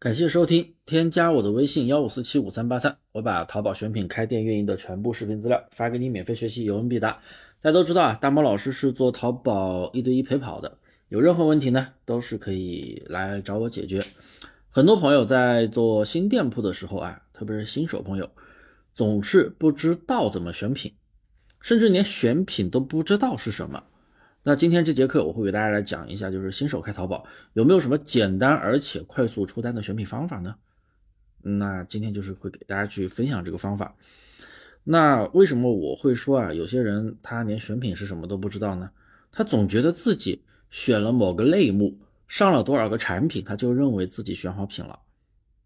感谢收听，添加我的微信幺五四七五三八三，我把淘宝选品开店运营的全部视频资料发给你，免费学习，有问必答。大家都知道啊，大猫老师是做淘宝一对一陪跑的，有任何问题呢，都是可以来找我解决。很多朋友在做新店铺的时候啊，特别是新手朋友，总是不知道怎么选品，甚至连选品都不知道是什么。那今天这节课我会给大家来讲一下，就是新手开淘宝有没有什么简单而且快速出单的选品方法呢？那今天就是会给大家去分享这个方法。那为什么我会说啊，有些人他连选品是什么都不知道呢？他总觉得自己选了某个类目，上了多少个产品，他就认为自己选好品了，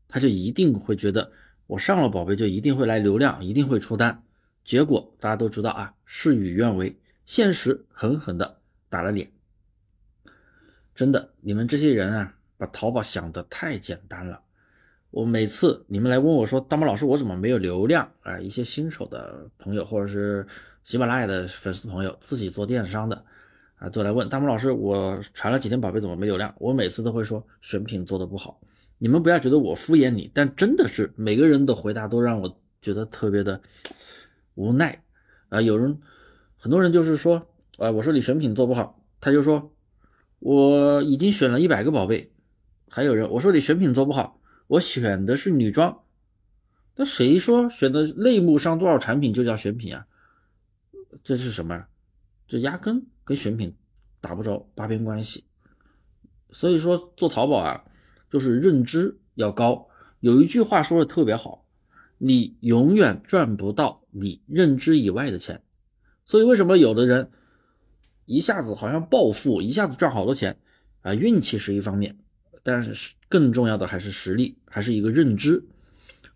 他就一定会觉得我上了宝贝就一定会来流量，一定会出单。结果大家都知道啊，事与愿违，现实狠狠的。打了脸，真的，你们这些人啊，把淘宝想的太简单了。我每次你们来问我说，大猫老师，我怎么没有流量啊？一些新手的朋友，或者是喜马拉雅的粉丝朋友，自己做电商的啊，都来问大猫老师，我传了几天宝贝，怎么没流量？我每次都会说选品做的不好。你们不要觉得我敷衍你，但真的是每个人的回答都让我觉得特别的无奈啊。有人，很多人就是说。啊，我说你选品做不好，他就说我已经选了一百个宝贝。还有人我说你选品做不好，我选的是女装。那谁说选的类目上多少产品就叫选品啊？这是什么？这压根跟选品打不着八边关系。所以说做淘宝啊，就是认知要高。有一句话说的特别好，你永远赚不到你认知以外的钱。所以为什么有的人？一下子好像暴富，一下子赚好多钱，啊，运气是一方面，但是更重要的还是实力，还是一个认知。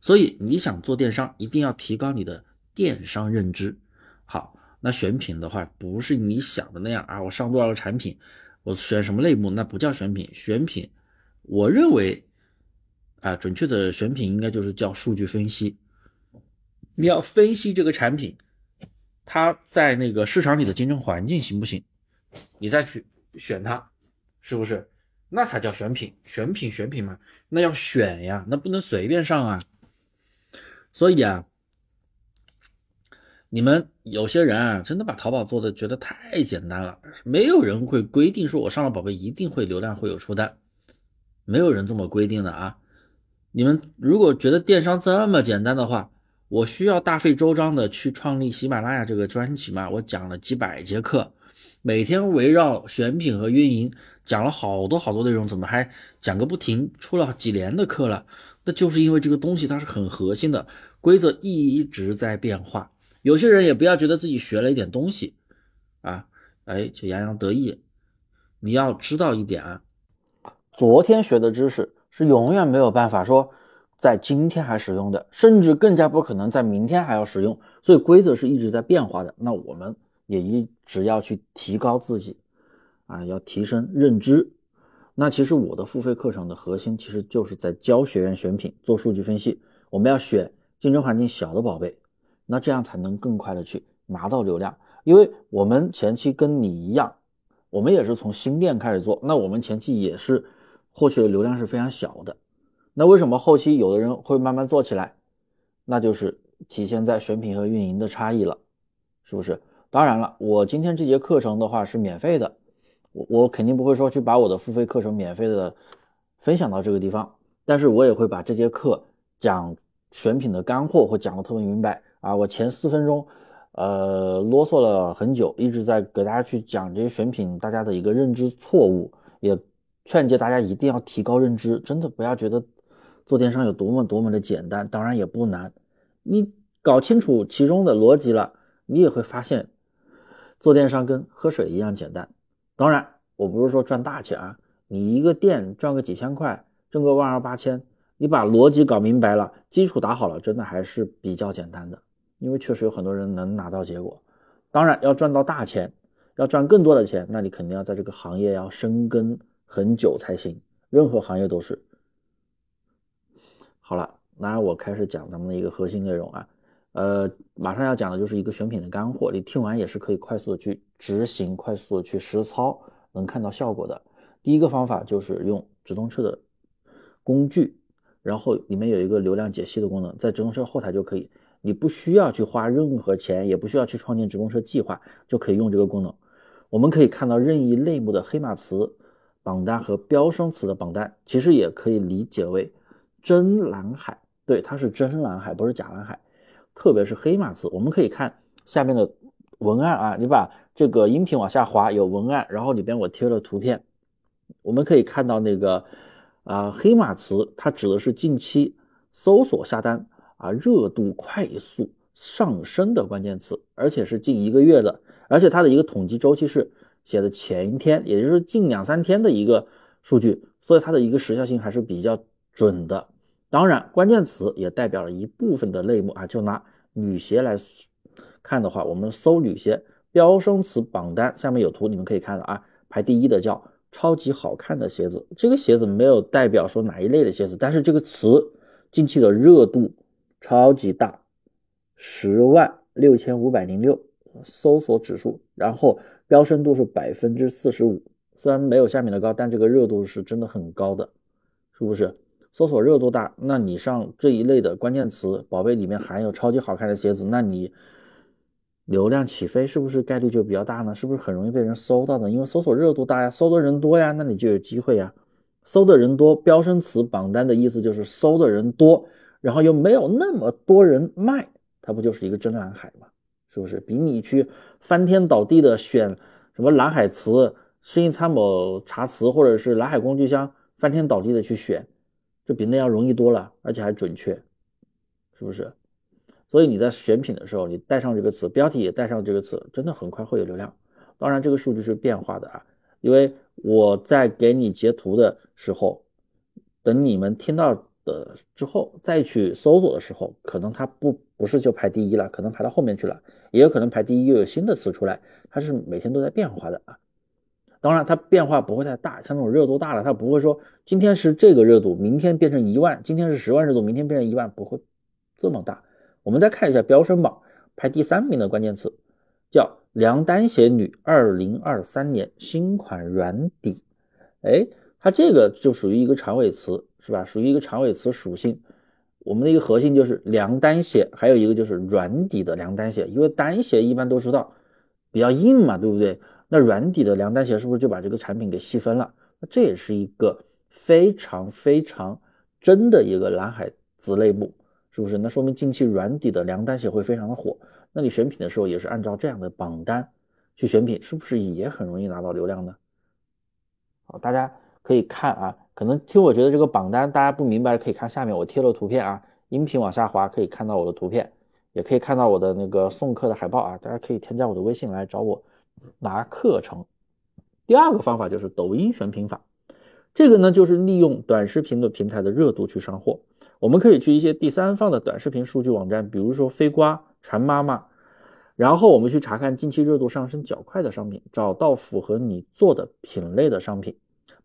所以你想做电商，一定要提高你的电商认知。好，那选品的话，不是你想的那样啊，我上多少个产品，我选什么类目，那不叫选品。选品，我认为啊，准确的选品应该就是叫数据分析。你要分析这个产品。它在那个市场里的竞争环境行不行？你再去选它，是不是？那才叫选品，选品选品嘛，那要选呀，那不能随便上啊。所以啊，你们有些人啊，真的把淘宝做的觉得太简单了，没有人会规定说我上了宝贝一定会流量会有出单，没有人这么规定的啊。你们如果觉得电商这么简单的话，我需要大费周章的去创立喜马拉雅这个专辑吗？我讲了几百节课，每天围绕选品和运营讲了好多好多内容，怎么还讲个不停？出了几年的课了，那就是因为这个东西它是很核心的，规则一直在变化。有些人也不要觉得自己学了一点东西啊，哎，就洋洋得意。你要知道一点啊，昨天学的知识是永远没有办法说。在今天还使用的，甚至更加不可能在明天还要使用，所以规则是一直在变化的。那我们也一直要去提高自己，啊，要提升认知。那其实我的付费课程的核心，其实就是在教学员选品、做数据分析。我们要选竞争环境小的宝贝，那这样才能更快的去拿到流量。因为我们前期跟你一样，我们也是从新店开始做，那我们前期也是获取的流量是非常小的。那为什么后期有的人会慢慢做起来？那就是体现在选品和运营的差异了，是不是？当然了，我今天这节课程的话是免费的，我我肯定不会说去把我的付费课程免费的分享到这个地方，但是我也会把这节课讲选品的干货会讲的特别明白啊。我前四分钟，呃，啰嗦了很久，一直在给大家去讲这些选品，大家的一个认知错误，也劝诫大家一定要提高认知，真的不要觉得。做电商有多么多么的简单，当然也不难。你搞清楚其中的逻辑了，你也会发现，做电商跟喝水一样简单。当然，我不是说赚大钱啊，你一个店赚个几千块，挣个万二八千，你把逻辑搞明白了，基础打好了，真的还是比较简单的。因为确实有很多人能拿到结果。当然，要赚到大钱，要赚更多的钱，那你肯定要在这个行业要深耕很久才行。任何行业都是。好了，那我开始讲咱们的一个核心内容啊，呃，马上要讲的就是一个选品的干货，你听完也是可以快速的去执行，快速的去实操，能看到效果的。第一个方法就是用直通车的工具然后里面有一个流量解析的功能，在直通车后台就可以，你不需要去花任何钱，也不需要去创建直通车计划，就可以用这个功能。我们可以看到任意类目的黑马词榜单和飙升词的榜单，其实也可以理解为真蓝海。对，它是真蓝海，不是假蓝海。特别是黑马词，我们可以看下面的文案啊，你把这个音频往下滑，有文案，然后里边我贴了图片，我们可以看到那个啊黑马词，它指的是近期搜索下单啊热度快速上升的关键词，而且是近一个月的。而且它的一个统计周期是写的前一天，也就是近两三天的一个数据，所以它的一个时效性还是比较准的。当然，关键词也代表了一部分的类目啊。就拿女鞋来看的话，我们搜女鞋飙升词榜单，下面有图，你们可以看到啊，排第一的叫超级好看的鞋子。这个鞋子没有代表说哪一类的鞋子，但是这个词近期的热度超级大，十万六千五百零六。搜索指数，然后飙升度是百分之四十五，虽然没有下面的高，但这个热度是真的很高的，是不是？搜索热度大，那你上这一类的关键词，宝贝里面含有超级好看的鞋子，那你流量起飞是不是概率就比较大呢？是不是很容易被人搜到呢？因为搜索热度大呀，搜的人多呀，那你就有机会呀。搜的人多，飙升词榜单的意思就是搜的人多，然后又没有那么多人卖，它不就是一个真蓝海吗？是不是比你去翻天倒地的选什么蓝海词、适应参谋查词，或者是蓝海工具箱翻天倒地的去选，就比那样容易多了，而且还准确，是不是？所以你在选品的时候，你带上这个词，标题也带上这个词，真的很快会有流量。当然，这个数据是变化的啊，因为我在给你截图的时候，等你们听到。的之后再去搜索的时候，可能它不不是就排第一了，可能排到后面去了，也有可能排第一又有新的词出来，它是每天都在变化的啊。当然它变化不会太大，像这种热度大了，它不会说今天是这个热度，明天变成一万，今天是十万热度，明天变成一万，不会这么大。我们再看一下飙升榜排第三名的关键词，叫梁丹鞋女二零二三年新款软底，哎，它这个就属于一个长尾词。是吧？属于一个长尾词属性。我们的一个核心就是凉单鞋，还有一个就是软底的凉单鞋。因为单鞋一般都知道比较硬嘛，对不对？那软底的凉单鞋是不是就把这个产品给细分了？那这也是一个非常非常真的一个蓝海子类目，是不是？那说明近期软底的凉单鞋会非常的火。那你选品的时候也是按照这样的榜单去选品，是不是也很容易拿到流量呢？好，大家可以看啊。可能听我觉得这个榜单大家不明白，可以看下面我贴了图片啊，音频往下滑可以看到我的图片，也可以看到我的那个送课的海报啊，大家可以添加我的微信来找我拿课程。第二个方法就是抖音选品法，这个呢就是利用短视频的平台的热度去上货。我们可以去一些第三方的短视频数据网站，比如说飞瓜、馋妈妈，然后我们去查看近期热度上升较快的商品，找到符合你做的品类的商品。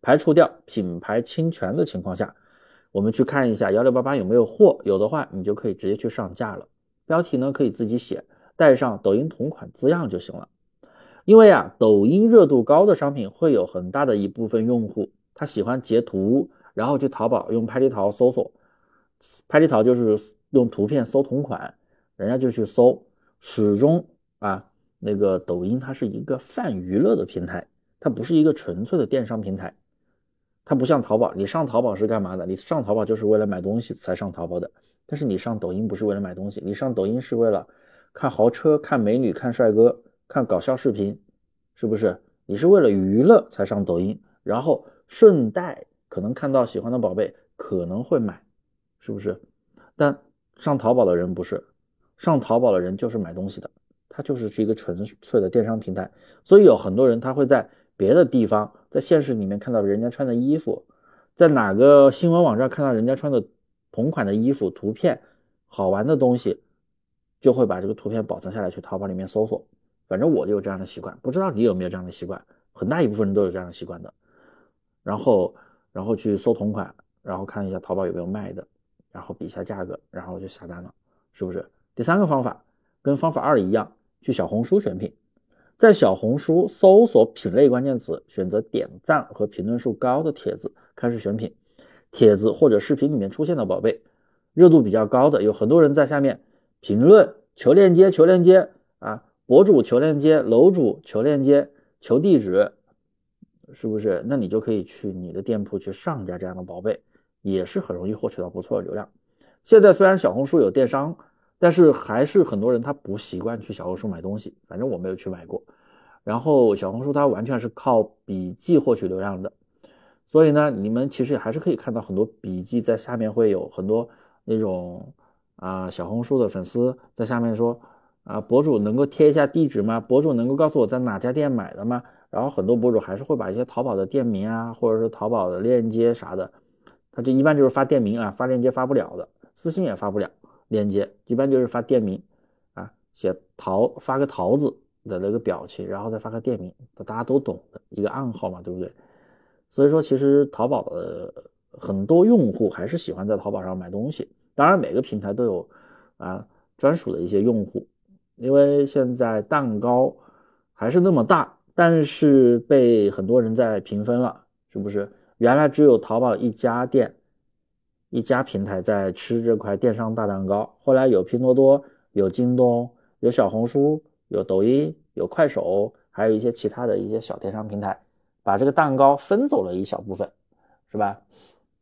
排除掉品牌侵权的情况下，我们去看一下幺六八八有没有货，有的话你就可以直接去上架了。标题呢可以自己写，带上抖音同款字样就行了。因为啊，抖音热度高的商品会有很大的一部分用户，他喜欢截图，然后去淘宝用拍立淘搜索，拍立淘就是用图片搜同款，人家就去搜。始终啊，那个抖音它是一个泛娱乐的平台，它不是一个纯粹的电商平台。它不像淘宝，你上淘宝是干嘛的？你上淘宝就是为了买东西才上淘宝的。但是你上抖音不是为了买东西，你上抖音是为了看豪车、看美女、看帅哥、看搞笑视频，是不是？你是为了娱乐才上抖音，然后顺带可能看到喜欢的宝贝可能会买，是不是？但上淘宝的人不是，上淘宝的人就是买东西的，他就是是一个纯粹的电商平台，所以有很多人他会在。别的地方在现实里面看到人家穿的衣服，在哪个新闻网站看到人家穿的同款的衣服图片，好玩的东西，就会把这个图片保存下来去淘宝里面搜索。反正我就有这样的习惯，不知道你有没有这样的习惯？很大一部分人都有这样的习惯的。然后，然后去搜同款，然后看一下淘宝有没有卖的，然后比一下价格，然后就下单了，是不是？第三个方法跟方法二一样，去小红书选品。在小红书搜索品类关键词，选择点赞和评论数高的帖子，开始选品。帖子或者视频里面出现的宝贝，热度比较高的，有很多人在下面评论求链接，求链接啊，博主求链接，楼主求链接，求地址，是不是？那你就可以去你的店铺去上架这样的宝贝，也是很容易获取到不错的流量。现在虽然小红书有电商，但是还是很多人他不习惯去小红书买东西，反正我没有去买过。然后小红书它完全是靠笔记获取流量的。所以呢，你们其实还是可以看到很多笔记在下面会有很多那种啊小红书的粉丝在下面说啊博主能够贴一下地址吗？博主能够告诉我在哪家店买的吗？然后很多博主还是会把一些淘宝的店名啊，或者是淘宝的链接啥的，他这一般就是发店名啊，发链接发不了的，私信也发不了链接，一般就是发店名啊，写桃发个桃子的那个表情，然后再发个店名，大家都懂的一个暗号嘛，对不对？所以说，其实淘宝的很多用户还是喜欢在淘宝上买东西。当然，每个平台都有啊专属的一些用户，因为现在蛋糕还是那么大，但是被很多人在平分了，是不是？原来只有淘宝一家店、一家平台在吃这块电商大蛋糕，后来有拼多多、有京东、有小红书、有抖音、有快手，还有一些其他的一些小电商平台。把这个蛋糕分走了一小部分，是吧？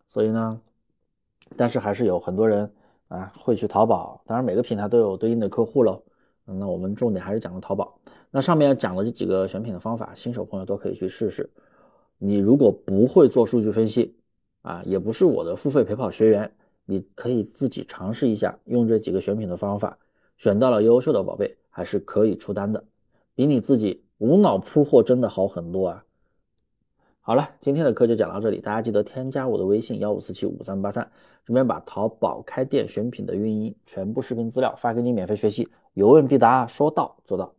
所以呢，但是还是有很多人啊会去淘宝。当然，每个平台都有对应的客户喽。那我们重点还是讲了淘宝。那上面讲的这几个选品的方法，新手朋友都可以去试试。你如果不会做数据分析啊，也不是我的付费陪跑学员，你可以自己尝试一下，用这几个选品的方法，选到了优秀的宝贝，还是可以出单的，比你自己无脑铺货真的好很多啊。好了，今天的课就讲到这里，大家记得添加我的微信幺五四七五三八三，顺便把淘宝开店选品的运营全部视频资料发给你免费学习，有问必答，说到做到。